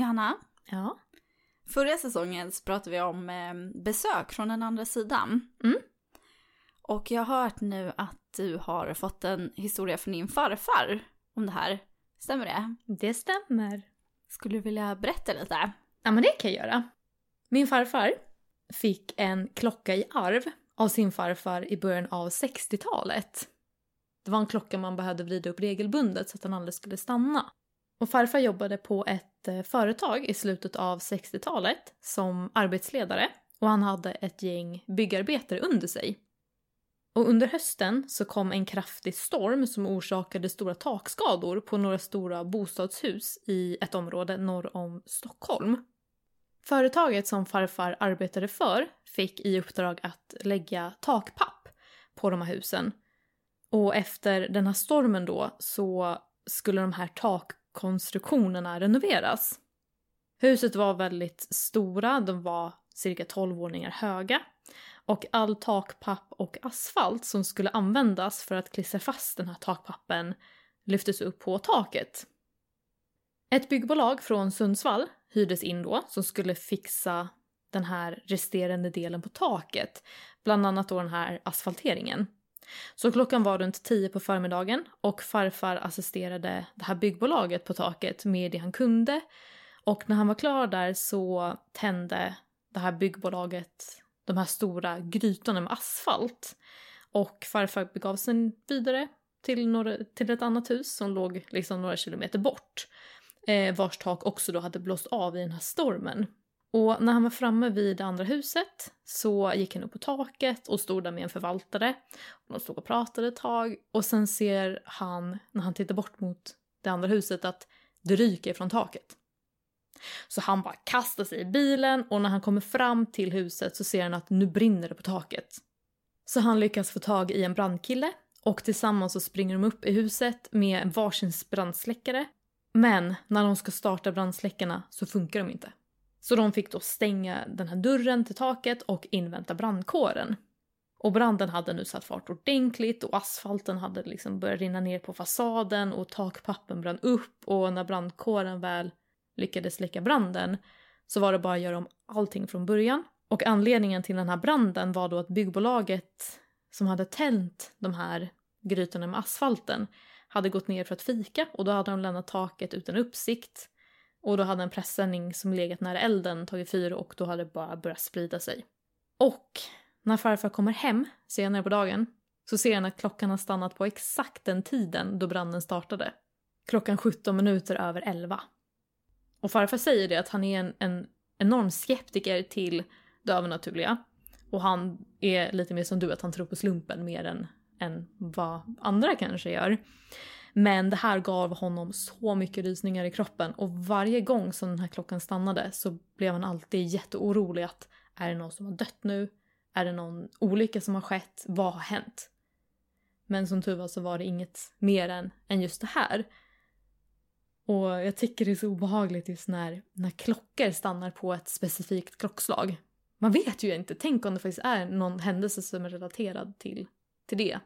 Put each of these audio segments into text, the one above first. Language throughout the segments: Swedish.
Johanna, Ja. förra säsongen så pratade vi om eh, besök från den andra sidan. Mm. Och jag har hört nu att du har fått en historia från din farfar om det här. Stämmer det? Det stämmer. Skulle du vilja berätta lite? Ja, men det kan jag göra. Min farfar fick en klocka i arv av sin farfar i början av 60-talet. Det var en klocka man behövde vrida upp regelbundet så att den aldrig skulle stanna. Och farfar jobbade på ett eh, företag i slutet av 60-talet som arbetsledare och han hade ett gäng byggarbetare under sig. Och under hösten så kom en kraftig storm som orsakade stora takskador på några stora bostadshus i ett område norr om Stockholm. Företaget som farfar arbetade för fick i uppdrag att lägga takpapp på de här husen. Och efter den här stormen då så skulle de här tak konstruktionerna renoveras. Huset var väldigt stora, de var cirka 12 våningar höga. Och all takpapp och asfalt som skulle användas för att klistra fast den här takpappen lyftes upp på taket. Ett byggbolag från Sundsvall hyrdes in då som skulle fixa den här resterande delen på taket. Bland annat då den här asfalteringen. Så klockan var runt 10 på förmiddagen och farfar assisterade det här byggbolaget på taket med det han kunde. Och när han var klar där så tände det här byggbolaget de här stora grytorna med asfalt. Och farfar begav sig vidare till, några, till ett annat hus som låg liksom några kilometer bort. Eh, vars tak också då hade blåst av i den här stormen. Och när han var framme vid det andra huset så gick han upp på taket och stod där med en förvaltare. De stod och pratade ett tag och sen ser han, när han tittar bort mot det andra huset, att det ryker från taket. Så han bara kastar sig i bilen och när han kommer fram till huset så ser han att nu brinner det på taket. Så han lyckas få tag i en brandkille och tillsammans så springer de upp i huset med varsin brandsläckare. Men när de ska starta brandsläckarna så funkar de inte. Så de fick då stänga den här dörren till taket och invänta brandkåren. Och branden hade nu satt fart ordentligt och asfalten hade liksom börjat rinna ner på fasaden och takpappen brann upp och när brandkåren väl lyckades släcka branden så var det bara att göra om allting från början. Och anledningen till den här branden var då att byggbolaget som hade tänt de här grytorna med asfalten hade gått ner för att fika och då hade de lämnat taket utan uppsikt. Och då hade en pressändning som legat nära elden tagit fyr och då hade det bara börjat sprida sig. Och när farfar kommer hem senare på dagen så ser han att klockan har stannat på exakt den tiden då branden startade. Klockan 17 minuter över 11. Och farfar säger det att han är en, en enorm skeptiker till det övernaturliga. Och han är lite mer som du, att han tror på slumpen mer än, än vad andra kanske gör. Men det här gav honom så mycket rysningar i kroppen och varje gång som den här klockan stannade så blev han alltid jätteorolig att är det någon som har dött nu? Är det någon olycka som har skett? Vad har hänt? Men som tur var så var det inget mer än, än just det här. Och jag tycker det är så obehagligt just när, när klockor stannar på ett specifikt klockslag. Man vet ju inte, tänk om det faktiskt är någon händelse som är relaterad till, till det.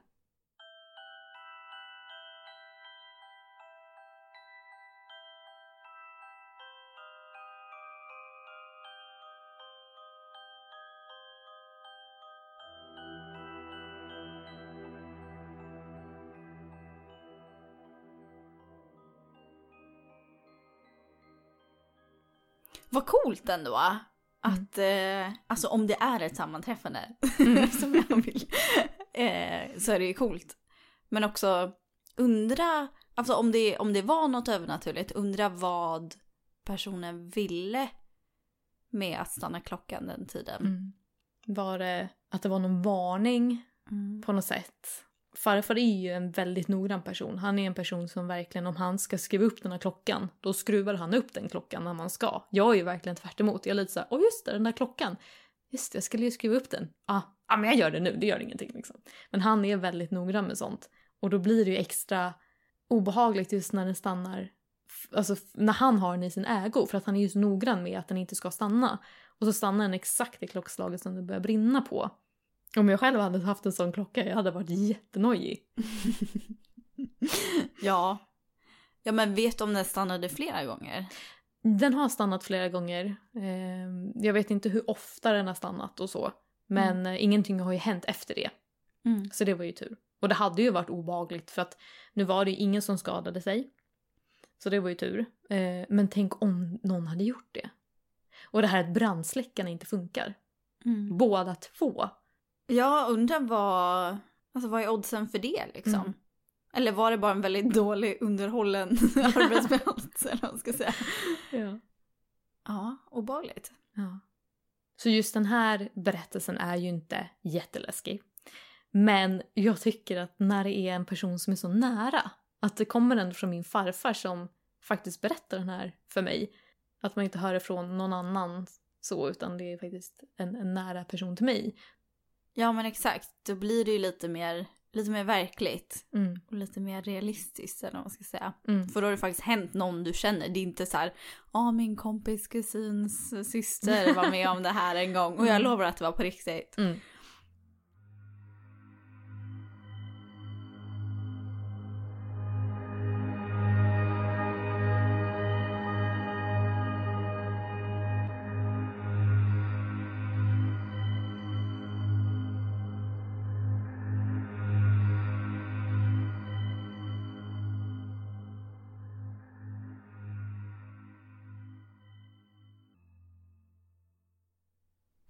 Vad coolt ändå. Att, eh, alltså om det är ett sammanträffande som jag vill, eh, så är det ju coolt. Men också undra, alltså om det, om det var något övernaturligt, undra vad personen ville med att stanna klockan den tiden. Mm. Var det att det var någon varning Mm. på något sätt? Farfar är ju en väldigt noggrann person. Han är en person som verkligen, om han ska skruva upp den här klockan, då skruvar han upp den klockan när man ska. Jag är ju verkligen tvärt emot. Jag är lite såhär, åh just det, den där klockan. Just det, jag skulle ju skruva upp den. Ja, ah, men jag gör det nu, det gör ingenting liksom. Men han är väldigt noggrann med sånt. Och då blir det ju extra obehagligt just när den stannar, alltså när han har den i sin ägo. För att han är ju så noggrann med att den inte ska stanna. Och så stannar den exakt i klockslaget som det börjar brinna på. Om jag själv hade haft en sån klocka, jag hade varit jättenojig. Ja. Ja men vet du om den stannade flera gånger? Den har stannat flera gånger. Eh, jag vet inte hur ofta den har stannat och så. Men eh, ingenting har ju hänt efter det. Mm. Så det var ju tur. Och det hade ju varit obagligt för att nu var det ju ingen som skadade sig. Så det var ju tur. Eh, men tänk om någon hade gjort det. Och det här att brandsläckarna inte funkar. Mm. Båda två. Jag undrar vad, alltså vad är oddsen för det liksom? Mm. Eller var det bara en väldigt dålig underhållen arbetsplats eller vad man ska säga? Ja. Ja, obehagligt. ja. Så just den här berättelsen är ju inte jätteläskig. Men jag tycker att när det är en person som är så nära, att det kommer ändå från min farfar som faktiskt berättar den här för mig. Att man inte hör det från någon annan så, utan det är faktiskt en, en nära person till mig. Ja men exakt, då blir det ju lite mer, lite mer verkligt. Mm, Och lite mer realistiskt eller vad man ska säga. mm. För då har det faktiskt hänt någon du känner. Det är inte så här, ja min kompis kusins syster var med om det här en gång. Och jag Mm. lovar att det var på riktigt. Mm.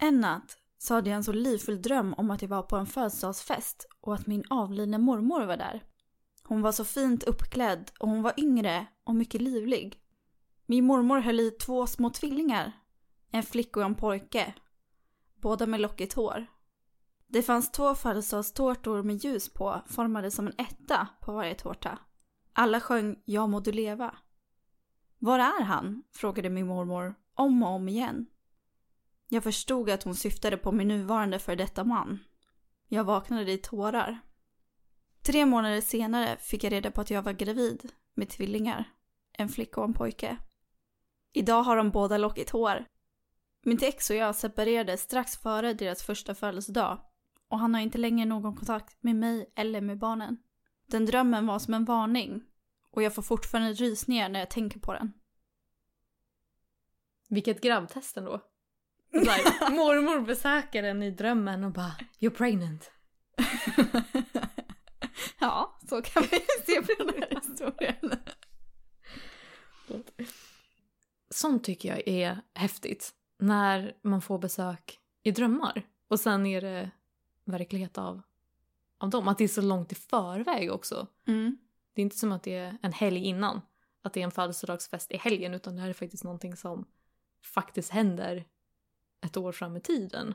En natt så hade jag en så livfull dröm om att jag var på en födelsedagsfest och att min avlidne mormor var där. Hon var så fint uppklädd och hon var yngre och mycket livlig. Min mormor höll i två små tvillingar. En flicka och en pojke. Båda med lockigt hår. Det fanns två födelsedagstårtor med ljus på formade som en etta på varje tårta. Alla sjöng Jag må du leva. Var är han? frågade min mormor om och om igen. Jag förstod att hon syftade på min nuvarande för detta man. Jag vaknade i tårar. Tre månader senare fick jag reda på att jag var gravid med tvillingar. En flicka och en pojke. Idag har de båda lockigt hår. Mitt ex och jag separerade strax före deras första födelsedag och han har inte längre någon kontakt med mig eller med barnen. Den drömmen var som en varning och jag får fortfarande rysningar när jag tänker på den. Vilket grabbtest ändå. Här, mormor besöker en i drömmen och bara “You're pregnant”. ja, så kan vi se på den här historien. Sånt tycker jag är häftigt. När man får besök i drömmar. Och sen är det verklighet av, av dem. Att det är så långt i förväg också. Mm. Det är inte som att det är en helg innan. Att det är en födelsedagsfest i helgen. Utan det här är faktiskt någonting som faktiskt händer ett år fram i tiden.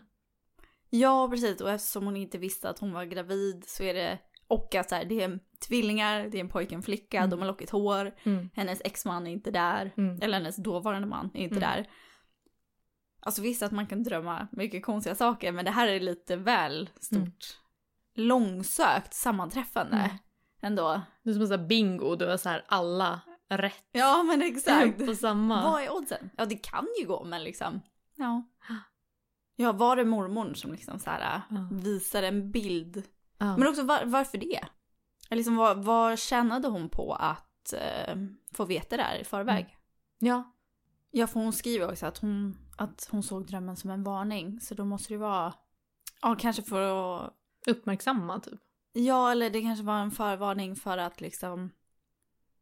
Ja, precis. Och eftersom hon inte visste att hon var gravid så är det och att så här, det är tvillingar, det är en pojke och en flicka, Mm. de har lockigt hår, Mm. hennes exman är inte där, Mm. eller hennes dåvarande man är inte Mm. där. Alltså visst att man kan drömma mycket konstiga saker, men det här är lite väl stort, Mm. långsökt sammanträffande Mm. ändå. Det är som en sån här bingo, du har så här alla rätt Ja, men exakt. på samma. Vad är oddsen? Ja, det kan ju gå, men liksom, ja. Ja, var det mormor som liksom så här Ja. visar en bild Ja. Men också var, varför det? Eller Liksom, vad, vad tjänade hon på att eh, få veta det här i förväg? Mm. Ja. Ja, för hon skriver också att hon, att hon såg drömmen som en varning. Så då måste det vara, ja kanske för att, Uppmärksamma typ. ja eller det kanske var en förvarning för att liksom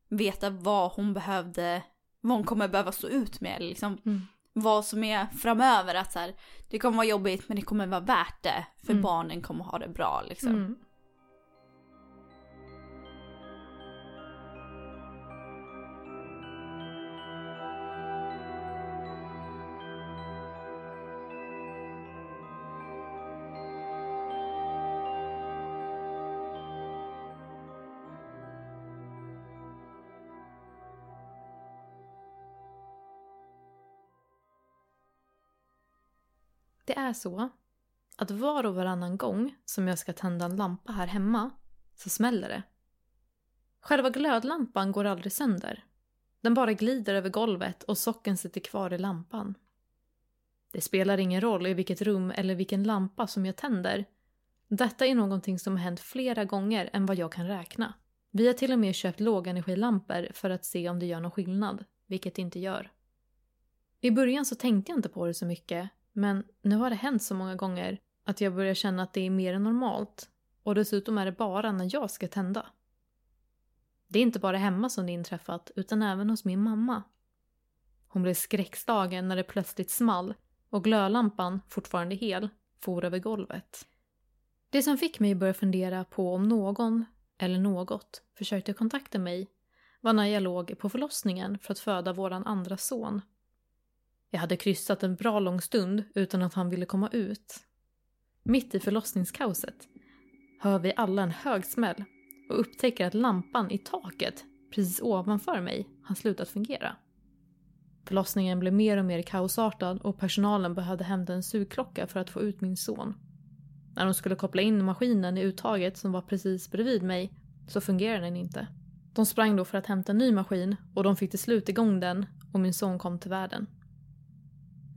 veta vad hon behövde, vad hon kommer behöva stå ut med. Liksom Mm. Vad som är framöver. Att så här, det kommer vara jobbigt men det kommer vara värt det. För Mm. barnen kommer ha det bra liksom. Mm. Det är så att var och varannan gång som jag ska tända en lampa här hemma så smäller det. Själva glödlampan går aldrig sönder. Den bara glider över golvet och socken sitter kvar i lampan. Det spelar ingen roll i vilket rum eller vilken lampa som jag tänder. Detta är någonting som har hänt flera gånger än vad jag kan räkna. Vi har till och med köpt lågenergilampor för att se om det gör någon skillnad, vilket det inte gör. I början så tänkte jag inte på det så mycket, men nu har det hänt så många gånger att jag börjar känna att det är mer än normalt. Och dessutom är det bara när jag ska tända. Det är inte bara hemma som det inträffat, utan även hos min mamma. Hon blev skräckslagen när det plötsligt small och glödlampan, fortfarande hel, for över golvet. Det som fick mig att börja fundera på om någon, eller något, försökte kontakta mig var när jag låg på förlossningen för att föda våran andra son. Jag hade kryssat en bra lång stund utan att han ville komma ut. Mitt i förlossningskaoset hör vi alla en hög smäll och upptäcker att lampan i taket precis ovanför mig har slutat fungera. Förlossningen blev mer och mer kaosartad och personalen behövde hämta en sugklocka för att få ut min son. När de skulle koppla in maskinen i uttaget som var precis bredvid mig så fungerade den inte. De sprang då för att hämta en ny maskin och de fick till slut igång den och min son kom till världen.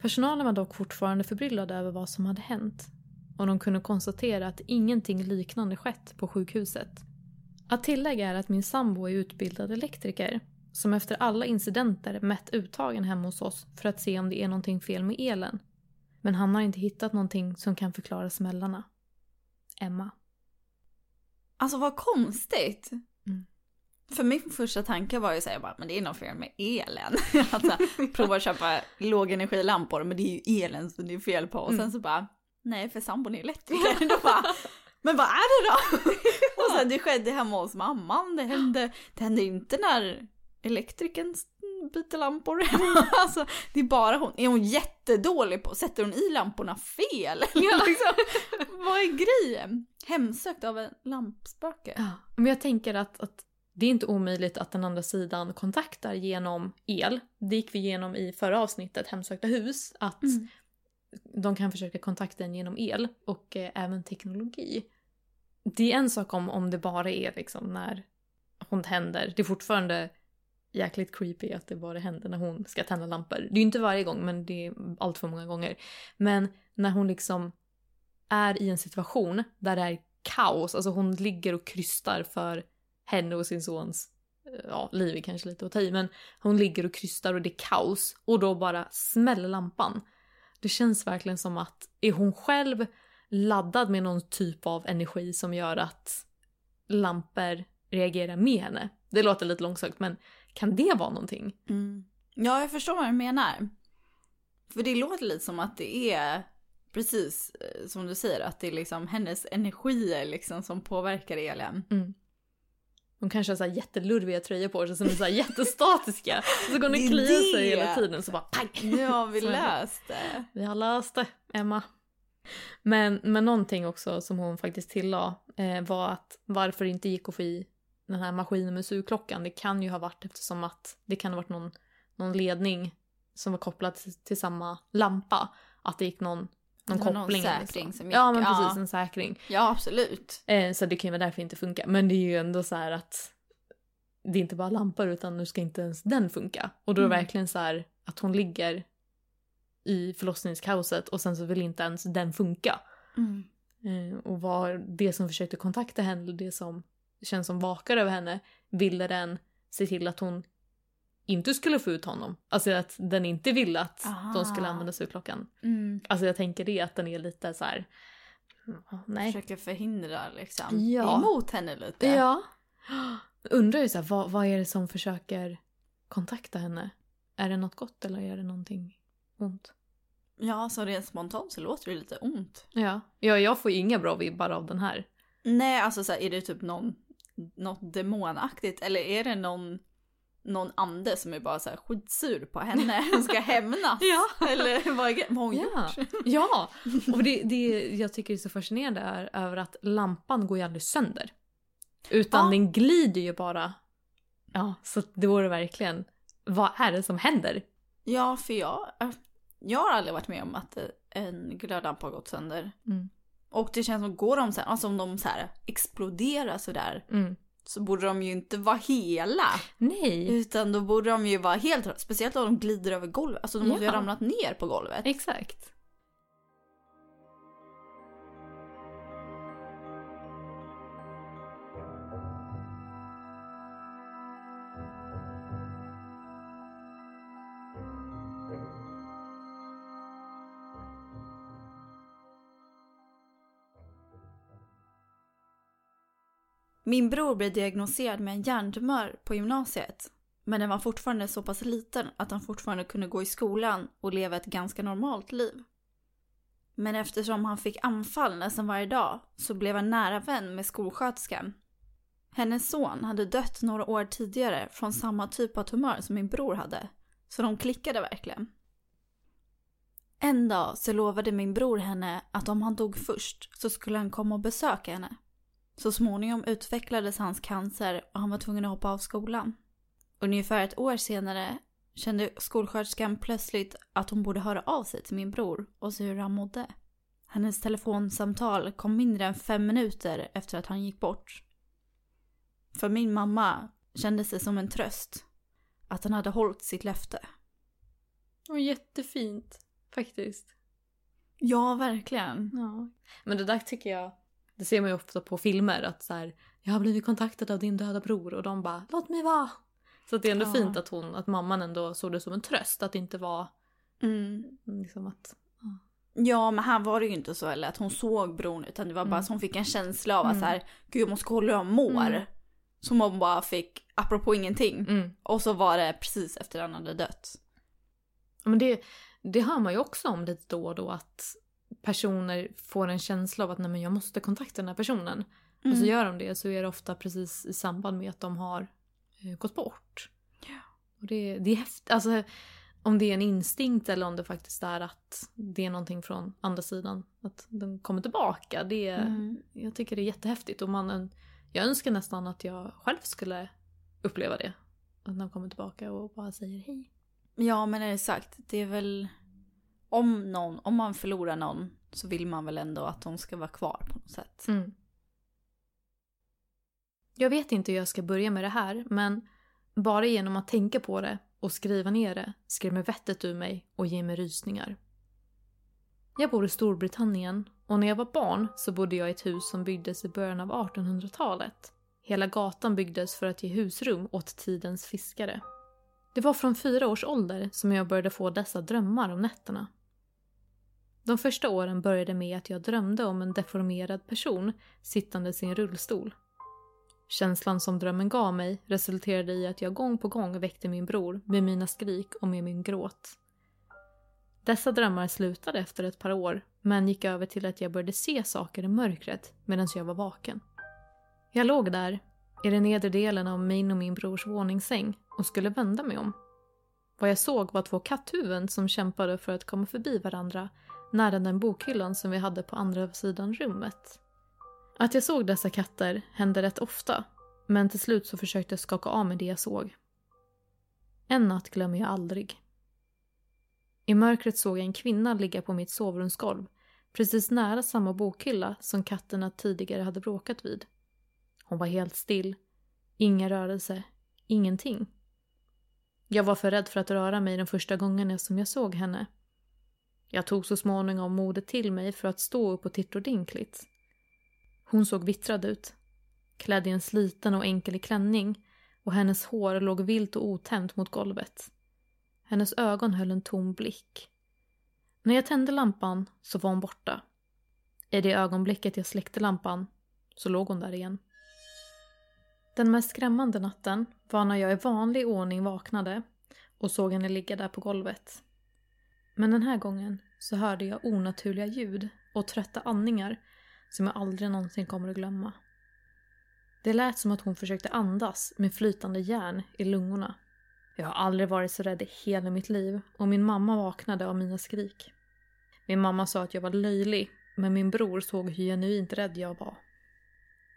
Personalen var dock fortfarande förbryllade över vad som hade hänt och de kunde konstatera att ingenting liknande skett på sjukhuset. Att tillägga är att min sambo är utbildad elektriker som efter alla incidenter mätt uttagen hemma hos oss för att se om det är någonting fel med elen. Men han har inte hittat någonting som kan förklara smällarna. Emma. Alltså vad konstigt. För min första tanke var ju såhär, men det är något fel med elen. alltså, prova att köpa lågenergilampor, men det är ju elen som det är fel på. Och sen Mm. så bara, nej för sambon är elektriker. Då bara, men vad är det då? och sen det skedde hemma hos mamman, det hände, det hände inte när elektrikern byter lampor alltså, det är bara hon. Är hon jättedålig på, sätter hon i lamporna fel? Eller liksom, vad är grejen? Hemsökt av en lampspöke? Ja, men jag tänker att, att det är inte omöjligt att den andra sidan kontaktar genom el. Det gick vi igenom i förra avsnittet, Hemsökta hus, att Mm. de kan försöka kontakta en genom el och eh, även teknologi. Det är en sak om, om det bara är liksom när hon tänder. Det är fortfarande jäkligt creepy att det bara händer när hon ska tända lampor. Det är ju inte varje gång men det är allt för många gånger. Men när hon liksom är i en situation där det är kaos, alltså hon ligger och krystar för henne och sin sons eh, ja, liv är kanske lite att ta i, men hon ligger och krystar och det är kaos och då bara smäller lampan. Det känns verkligen som att är hon själv laddad med någon typ av energi som gör att lampor reagerar med henne. Det låter lite långsökt men kan det vara någonting? Mm. Ja, jag förstår vad du menar. För det låter lite som att det är precis eh, som du säger, att det är liksom hennes energier liksom som påverkar elen. Mm. Hon kanske har så här jättelurviga tröjor på sig som är så här jättestatiska. Så går hon och kliar sig hela tiden så bara pang! Nu har vi löst det. Vi har löst det, Emma. Men, men någonting också som hon faktiskt tillade eh, var att varför det inte gick att få i den här maskinen med sugklockan. Det kan ju ha varit eftersom att det kan ha varit någon, någon ledning som var kopplad till, till samma lampa. Att det gick någon, någon var någon koppling. eller säkring så. som gick, Ja men ja. precis, en säkring. Ja, absolut. Eh, så det kan ju vara därför det inte funkar. Men det är ju ändå så här att det är inte bara lampor utan nu ska inte ens den funka. Och då är det Mm. verkligen så här att hon ligger i förlossningskaoset och sen så vill inte ens den funka. Mm. Eh, och var det som försökte kontakta henne, det som känns som vakar över henne, ville den se till att hon inte skulle få ut honom. Alltså att den inte ville att de skulle använda sugklockan. Mm. Alltså jag tänker det att den är lite så här. Nej. Försöker förhindra liksom. Ja. Emot henne lite. Ja. Undrar ju så här, vad, vad är det som försöker kontakta henne? Är det något gott eller är det någonting ont? Ja, så rent spontant så låter det lite ont. Ja. ja, jag får ju inga bra vibbar av den här. Nej, alltså så här, är det typ någon, något demonaktigt eller är det någon, någon ande som är bara så här skitsur på henne och ska hämnas? Ja. Eller vad, är, har hon Ja. gjort? Ja, och det, det jag tycker är så fascinerande är över att lampan går ju aldrig sönder. Utan Ja. den glider ju bara. Ja, så det vore verkligen, vad är det som händer? Ja, för jag, jag har aldrig varit med om att en glödlampa har gått sönder. Mm. Och det känns som, går de sen, alltså om de så här exploderar sådär, Mm. Så borde de ju inte vara hela. Nej, Utan då borde de ju vara helt, speciellt om de glider över golvet. Alltså de måste ju Ja. ha ramlat ner på golvet. exakt. Min bror blev diagnostiserad med en hjärntumör på gymnasiet. Men den var fortfarande så pass liten att han fortfarande kunde gå i skolan och leva ett ganska normalt liv. Men eftersom han fick anfall nästan varje dag så blev han nära vän med skolsköterskan. Hennes son hade dött några år tidigare från samma typ av tumör som min bror hade. Så de klickade verkligen. En dag så lovade min bror henne att om han dog först så skulle han komma och besöka henne. Så småningom utvecklades hans cancer och han var tvungen att hoppa av skolan. Ungefär ett år senare kände skolsköterskan plötsligt att hon borde höra av sig till min bror och se hur han mådde. Hennes telefonsamtal kom mindre än fem minuter efter att han gick bort. För min mamma kändes det som en tröst att han hade hållit sitt löfte. Och jättefint, faktiskt. Ja, verkligen. Ja. Men det där tycker jag, det ser man ju ofta på filmer att så här, jag har blivit kontaktad av din döda bror och de bara låt mig vara. Så det är ändå Ja. fint att hon, att mamman ändå såg det som en tröst att det inte var Mm. liksom att Ja, men här var det ju inte så eller att hon såg bron utan det var bara Mm. att hon fick en känsla av att Mm. så här, gud jag måste kolla hur han mår. Mm. Som hon bara fick, apropå ingenting. mm. Och så var det precis efter han hade dött. Men det, det hör man ju också om lite då och då att personer får en känsla av att nej men jag måste kontakta den här personen. Och Mm. så gör de det så är det ofta precis i samband med att de har eh, gått bort. Ja. Och det, det är häftigt. Alltså om det är en instinkt eller om det faktiskt är att det är någonting från andra sidan. Att den kommer tillbaka. Det är, Mm. Jag tycker det är jättehäftigt. Och man, jag önskar nästan att jag själv skulle uppleva det. Att de kommer tillbaka och bara säger hej. Ja, men exakt. Det är väl om någon, om man förlorar någon så vill man väl ändå att de ska vara kvar på något sätt. Mm. Jag vet inte hur jag ska börja med det här, men bara genom att tänka på det och skriva ner det skrämmer vettet ur mig och ger mig rysningar. Jag bor i Storbritannien och när jag var barn så bodde jag i ett hus som byggdes i början av 1800-talet. Hela gatan byggdes för att ge husrum åt tidens fiskare. Det var från fyra års ålder som jag började få dessa drömmar om nätterna. De första åren började med att jag drömde om en deformerad person sittandes i en rullstol. Känslan som drömmen gav mig resulterade i att jag gång på gång väckte min bror med mina skrik och med min gråt. Dessa drömmar slutade efter ett par år men gick över till att jag började se saker i mörkret medan jag var vaken. Jag låg där, i den nedre delen av min och min brors våningssäng och skulle vända mig om. Vad jag såg var två katthuvuden som kämpade för att komma förbi varandra nära den bokhyllan som vi hade på andra sidan rummet. Att jag såg dessa katter hände rätt ofta, men till slut så försökte jag skaka av mig det jag såg. En natt glömmer jag aldrig. I mörkret såg jag en kvinna ligga på mitt sovrumsgolv, precis nära samma bokhylla som katterna tidigare hade bråkat vid. Hon var helt still, ingen rörelse, ingenting. Jag var för rädd för att röra mig de första gångerna som jag såg henne. Jag tog så småningom modet till mig för att stå upp och titta ordentligt. Hon såg vittrad ut. Klädd i en sliten och enkel klänning och hennes hår låg vilt och otämt mot golvet. Hennes ögon höll en tom blick. När jag tände lampan så var hon borta. I det ögonblicket jag släckte lampan så låg hon där igen. Den mest skrämmande natten var när jag i vanlig ordning vaknade och såg henne ligga där på golvet. Men den här gången så hörde jag onaturliga ljud och trötta andningar som jag aldrig någonsin kommer att glömma. Det lät som att hon försökte andas med flytande järn i lungorna. Jag har aldrig varit så rädd i hela mitt liv och min mamma vaknade av mina skrik. Min mamma sa att jag var löjlig, men min bror såg hur genuint rädd jag var.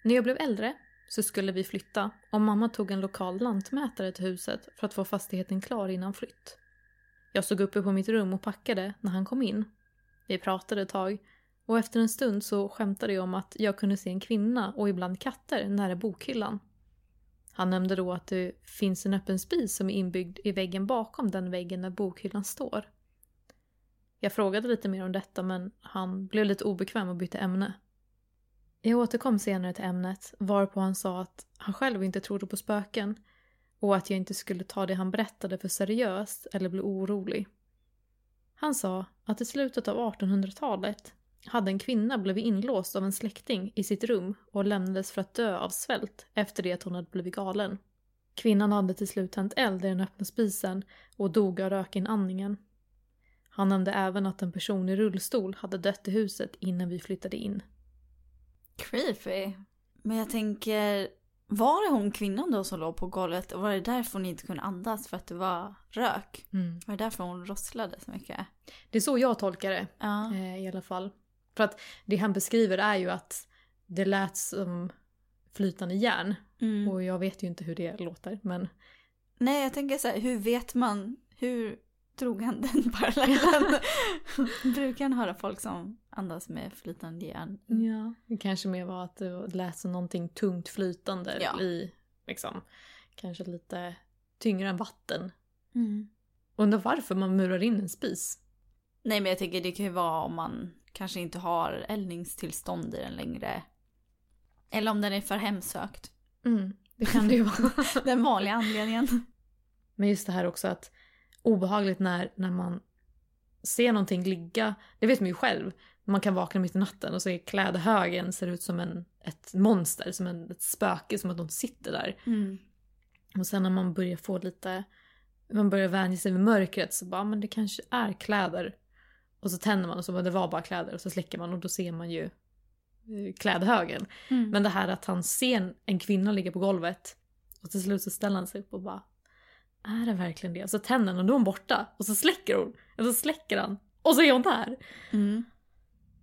När jag blev äldre så skulle vi flytta och mamma tog en lokal lantmätare till huset för att få fastigheten klar innan flytt. Jag stod uppe på mitt rum och packade när han kom in. Vi pratade ett tag och efter en stund så skämtade jag om att jag kunde se en kvinna och ibland katter nära bokhyllan. Han nämnde då att det finns en öppen spis som är inbyggd i väggen bakom den väggen där bokhyllan står. Jag frågade lite mer om detta men han blev lite obekväm och bytte ämne. Jag återkom senare till ämnet varpå han sa att han själv inte trodde på spöken och att jag inte skulle ta det han berättade för seriöst eller bli orolig. Han sa att i slutet av 1800-talet hade en kvinna blivit inlåst av en släkting i sitt rum och lämnades för att dö av svält efter det att hon hade blivit galen. Kvinnan hade till slut tänt eld i den öppna spisen och dog av rökinandningen. Han nämnde även att en person i rullstol hade dött i huset innan vi flyttade in. Creepy. Men jag tänker, var det hon kvinnan då som låg på golvet och var det därför hon inte kunde andas för att det var rök? Var det därför hon rosslade så mycket? Det är så jag tolkar det Ja. eh, i alla fall. För att det han beskriver är ju att det lät som flytande järn. Mm. Och jag vet ju inte hur det låter men Nej, jag tänker så här, hur vet man, hur drog han den parallellen? Brukar han höra folk som andas med flytande järn? Ja, det kanske mer var att lät som någonting tungt flytande Ja. i, liksom, kanske lite tyngre än vatten. Mm. Undrar varför man murar in en spis. Nej, men jag tänker det kan ju vara om man kanske inte har eldningstillstånd i den längre. Eller om den är för hemsökt. Mm, det kan det ju vara. Den vanliga anledningen. Men just det här också att obehagligt när, när man ser någonting ligga, det vet man ju själv. Man kan vakna mitt i natten och är klädhögen ser ut som en, ett monster, som en, ett spöke, som att någon sitter där. Mm. Och sen när man börjar få lite, man börjar vänja sig vid mörkret så bara, men det kanske är kläder. Och så tänder man och så bara, det var bara kläder och så släcker man och då ser man ju eh, klädhögen. Mm. Men det här att han ser en kvinna ligga på golvet och till slut så ställer han sig upp och bara Är det verkligen det? Och så tänder han och då är hon borta. Och så släcker hon. Och så släcker han. Och så är hon där. Mm.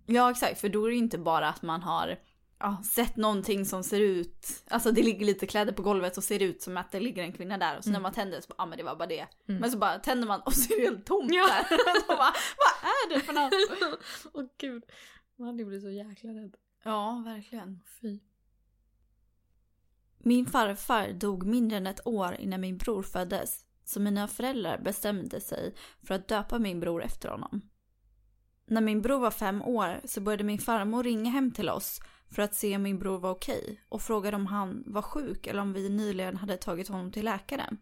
Ja, exakt. För då är det ju inte bara att man har ja, sett någonting som ser ut, alltså det ligger lite kläder på golvet och ser ut som att det ligger en kvinna där och så när Mm. man tänder så bara, ja men det var bara det. Mm. Men så bara tänder man och så är det helt tomt Ja. där. Så bara, vad är det för något? Åh gud. Man hade blivit så jäkla rädd. Ja, verkligen. Fy. Min farfar dog mindre än ett år innan min bror föddes. Så mina föräldrar bestämde sig för att döpa min bror efter honom. När min bror var fem år så började min farmor ringa hem till oss för att se om min bror var okej och frågade om han var sjuk eller om vi nyligen hade tagit honom till läkaren.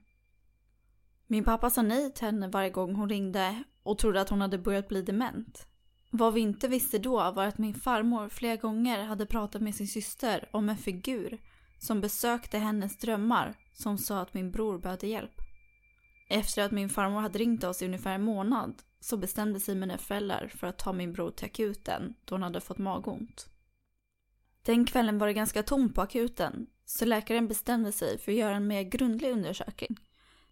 Min pappa sa nej till henne varje gång hon ringde och trodde att hon hade börjat bli dement. Vad vi inte visste då var att min farmor flera gånger hade pratat med sin syster om en figur som besökte hennes drömmar som sa att min bror behövde hjälp. Efter att min farmor hade ringt oss i ungefär en månad så bestämde sig mina föräldrar för att ta min bror till akuten då hon hade fått magont. Den kvällen var det ganska tomt på akuten så läkaren bestämde sig för att göra en mer grundlig undersökning.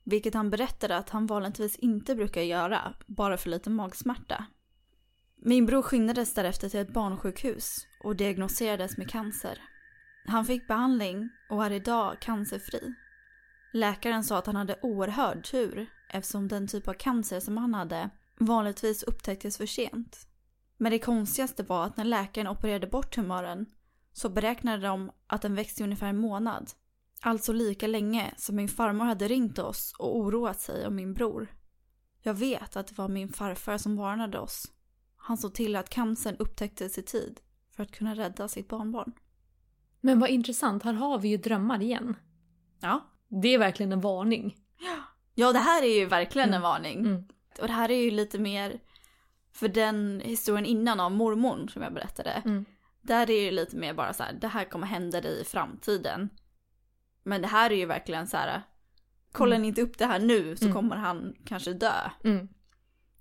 Vilket han berättade att han vanligtvis inte brukar göra, bara för lite magsmärta. Min bror skyndades därefter till ett barnsjukhus och diagnoserades med cancer. Han fick behandling och är idag cancerfri. Läkaren sa att han hade oerhörd tur eftersom den typ av cancer som han hade vanligtvis upptäcktes för sent. Men det konstigaste var att när läkaren opererade bort tumören så beräknade de att den växte i ungefär en månad. Alltså lika länge som min farmor hade ringt oss och oroat sig om min bror. Jag vet att det var min farfar som varnade oss. Han såg till att cancern upptäcktes i tid för att kunna rädda sitt barnbarn. Men vad intressant, här har vi ju drömmar igen. Ja. Det är verkligen en varning. Ja, det här är ju verkligen en Mm. varning. Mm. Och det här är ju lite mer för den historien innan av mormor som jag berättade. Mm. Där är det ju lite mer bara så här, det här kommer hända dig i framtiden. Men det här är ju verkligen så här, kollar Mm. ni inte upp det här nu så Mm. kommer han kanske dö. Mm.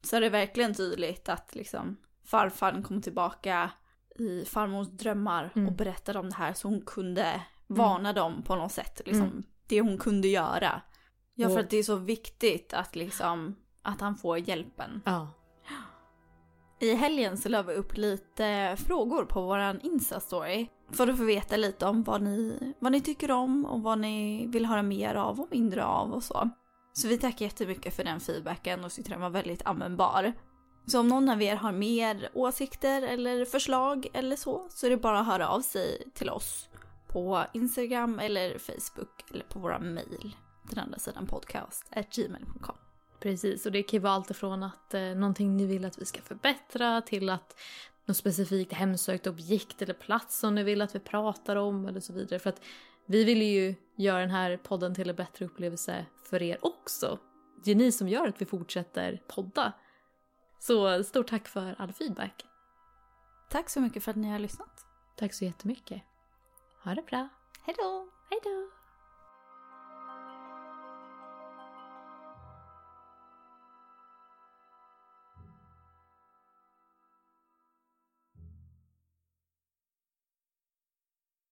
Så är det verkligen tydligt att liksom farfar kom tillbaka i farmors drömmar Mm. och berättade om det här så hon kunde varna dem på något sätt. Liksom, Mm. Det hon kunde göra. Ja, för att det är så viktigt att liksom att han får hjälpen. Ja. I helgen så la vi upp lite frågor på våran Insta-story. För att få veta lite om vad ni, vad ni tycker om och vad ni vill höra mer av och mindre av och så. Så vi tackar jättemycket för den feedbacken och tyckte den var väldigt användbar. Så om någon av er har mer åsikter eller förslag eller så, så är det bara att höra av sig till oss på Instagram eller Facebook eller på våra mejl. Den andra sidan podcast, gmail.com. Precis, och det kan ju vara allt ifrån att eh, någonting ni vill att vi ska förbättra till att något specifikt hemsökt objekt eller plats som ni vill att vi pratar om eller så vidare. För att vi vill ju göra den här podden till en bättre upplevelse för er också. Det är ni som gör att vi fortsätter podda. Så stort tack för all feedback. Tack så mycket för att ni har lyssnat. Tack så jättemycket. Ha det bra. Hej då! Hej då!